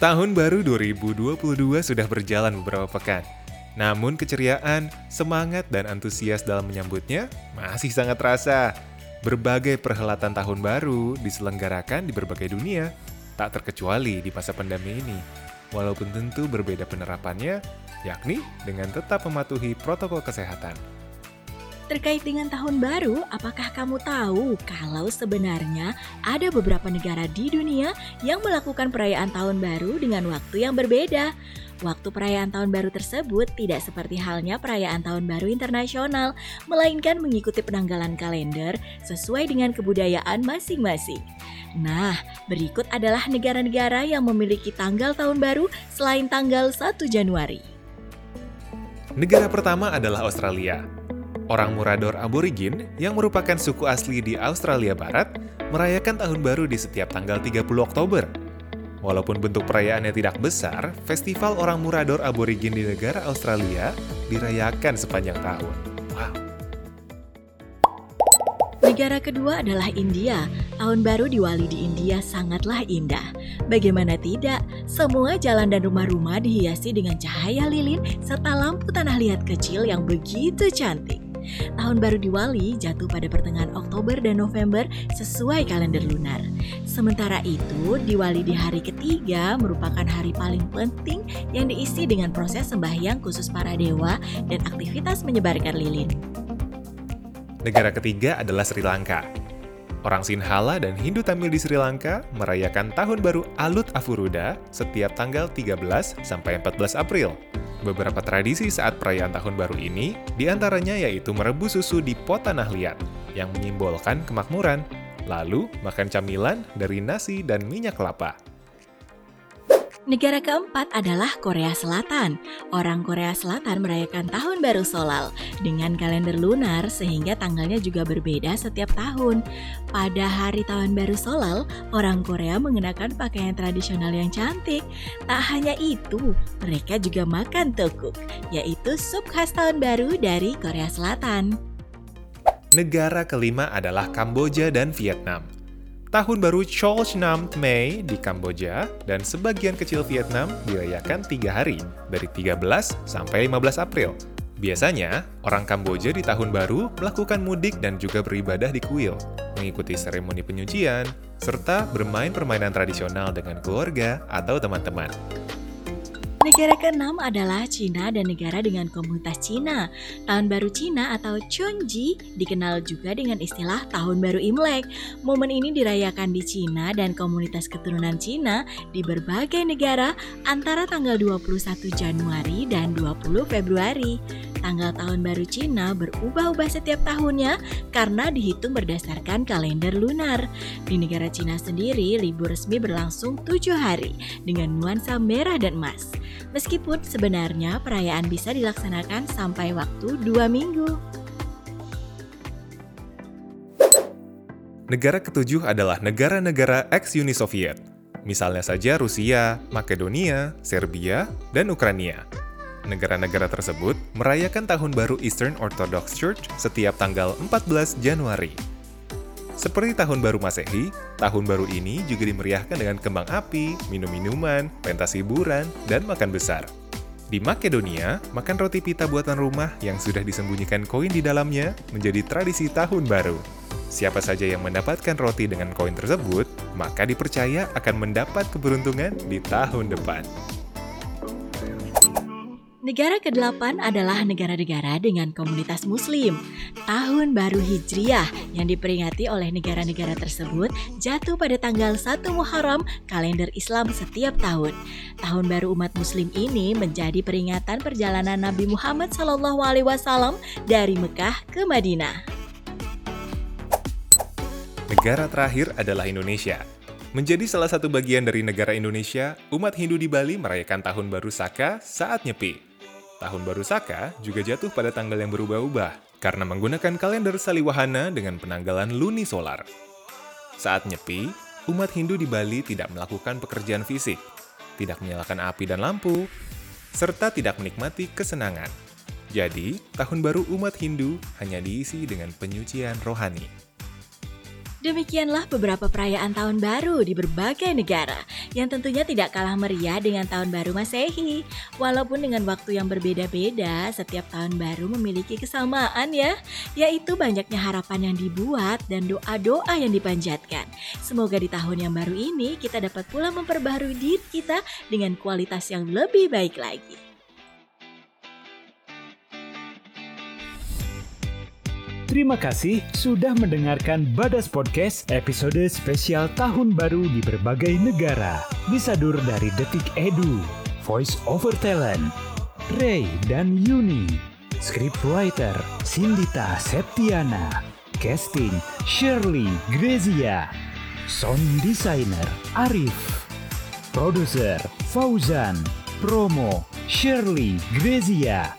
Tahun baru 2022 sudah berjalan beberapa pekan. Namun keceriaan, semangat, dan antusias dalam menyambutnya masih sangat terasa. Berbagai perhelatan tahun baru diselenggarakan di berbagai dunia, tak terkecuali di masa pandemi ini. Walaupun tentu berbeda penerapannya, yakni dengan tetap mematuhi protokol kesehatan. Terkait dengan tahun baru, apakah kamu tahu kalau sebenarnya ada beberapa negara di dunia yang melakukan perayaan tahun baru dengan waktu yang berbeda? Waktu perayaan tahun baru tersebut tidak seperti halnya perayaan tahun baru internasional, melainkan mengikuti penanggalan kalender sesuai dengan kebudayaan masing-masing. Nah, berikut adalah negara-negara yang memiliki tanggal tahun baru selain tanggal 1 Januari. Negara pertama adalah Australia orang Murador Aborigin yang merupakan suku asli di Australia Barat merayakan tahun baru di setiap tanggal 30 Oktober. Walaupun bentuk perayaannya tidak besar, festival orang Murador Aborigin di negara Australia dirayakan sepanjang tahun. Wow. Negara kedua adalah India. Tahun baru Diwali di India sangatlah indah. Bagaimana tidak, semua jalan dan rumah-rumah dihiasi dengan cahaya lilin serta lampu tanah liat kecil yang begitu cantik. Tahun baru Diwali jatuh pada pertengahan Oktober dan November sesuai kalender lunar. Sementara itu, Diwali di hari ketiga merupakan hari paling penting yang diisi dengan proses sembahyang khusus para dewa dan aktivitas menyebarkan lilin. Negara ketiga adalah Sri Lanka. Orang Sinhala dan Hindu Tamil di Sri Lanka merayakan Tahun Baru Alut Afuruda setiap tanggal 13 sampai 14 April. Beberapa tradisi saat perayaan tahun baru ini, di antaranya yaitu merebus susu di pot tanah liat, yang menyimbolkan kemakmuran, lalu makan camilan dari nasi dan minyak kelapa. Negara keempat adalah Korea Selatan. Orang Korea Selatan merayakan Tahun Baru Solal dengan kalender lunar sehingga tanggalnya juga berbeda setiap tahun. Pada hari Tahun Baru Solal, orang Korea mengenakan pakaian tradisional yang cantik. Tak hanya itu, mereka juga makan tokuk, yaitu sup khas Tahun Baru dari Korea Selatan. Negara kelima adalah Kamboja dan Vietnam. Tahun baru Chol Nam Mei di Kamboja dan sebagian kecil Vietnam dirayakan tiga hari, dari 13 sampai 15 April. Biasanya, orang Kamboja di tahun baru melakukan mudik dan juga beribadah di kuil, mengikuti seremoni penyucian, serta bermain permainan tradisional dengan keluarga atau teman-teman. Negara keenam adalah Cina dan negara dengan komunitas Cina. Tahun Baru Cina atau Chunji dikenal juga dengan istilah Tahun Baru Imlek. Momen ini dirayakan di Cina dan komunitas keturunan Cina di berbagai negara antara tanggal 21 Januari dan 20 Februari. Tanggal tahun baru Cina berubah-ubah setiap tahunnya karena dihitung berdasarkan kalender lunar. Di negara Cina sendiri, libur resmi berlangsung tujuh hari dengan nuansa merah dan emas. Meskipun sebenarnya perayaan bisa dilaksanakan sampai waktu dua minggu. Negara ketujuh adalah negara-negara ex-Uni Soviet, misalnya saja Rusia, Makedonia, Serbia, dan Ukraina. Negara-negara tersebut merayakan Tahun Baru Eastern Orthodox Church setiap tanggal 14 Januari. Seperti Tahun Baru Masehi, Tahun Baru ini juga dimeriahkan dengan kembang api, minum-minuman, pentas hiburan, dan makan besar. Di Makedonia, makan roti pita buatan rumah yang sudah disembunyikan koin di dalamnya menjadi tradisi tahun baru. Siapa saja yang mendapatkan roti dengan koin tersebut, maka dipercaya akan mendapat keberuntungan di tahun depan. Negara ke-8 adalah negara-negara dengan komunitas muslim. Tahun baru Hijriah yang diperingati oleh negara-negara tersebut jatuh pada tanggal 1 Muharram kalender Islam setiap tahun. Tahun baru umat muslim ini menjadi peringatan perjalanan Nabi Muhammad SAW dari Mekah ke Madinah. Negara terakhir adalah Indonesia. Menjadi salah satu bagian dari negara Indonesia, umat Hindu di Bali merayakan Tahun Baru Saka saat nyepi. Tahun Baru Saka juga jatuh pada tanggal yang berubah-ubah karena menggunakan kalender Saliwahana dengan penanggalan luni solar. Saat nyepi, umat Hindu di Bali tidak melakukan pekerjaan fisik, tidak menyalakan api dan lampu, serta tidak menikmati kesenangan. Jadi, tahun baru umat Hindu hanya diisi dengan penyucian rohani. Demikianlah beberapa perayaan tahun baru di berbagai negara yang tentunya tidak kalah meriah dengan tahun baru Masehi. Walaupun dengan waktu yang berbeda-beda, setiap tahun baru memiliki kesamaan ya, yaitu banyaknya harapan yang dibuat dan doa-doa yang dipanjatkan. Semoga di tahun yang baru ini kita dapat pula memperbaharui diri kita dengan kualitas yang lebih baik lagi. Terima kasih sudah mendengarkan Badas Podcast episode spesial Tahun Baru di berbagai negara. Disadur dari Detik Edu, Voice Over Talent, Ray dan Yuni, Scriptwriter Sindita Septiana, Casting Shirley Grezia, Sound Designer Arif, Produser Fauzan, Promo Shirley Grezia,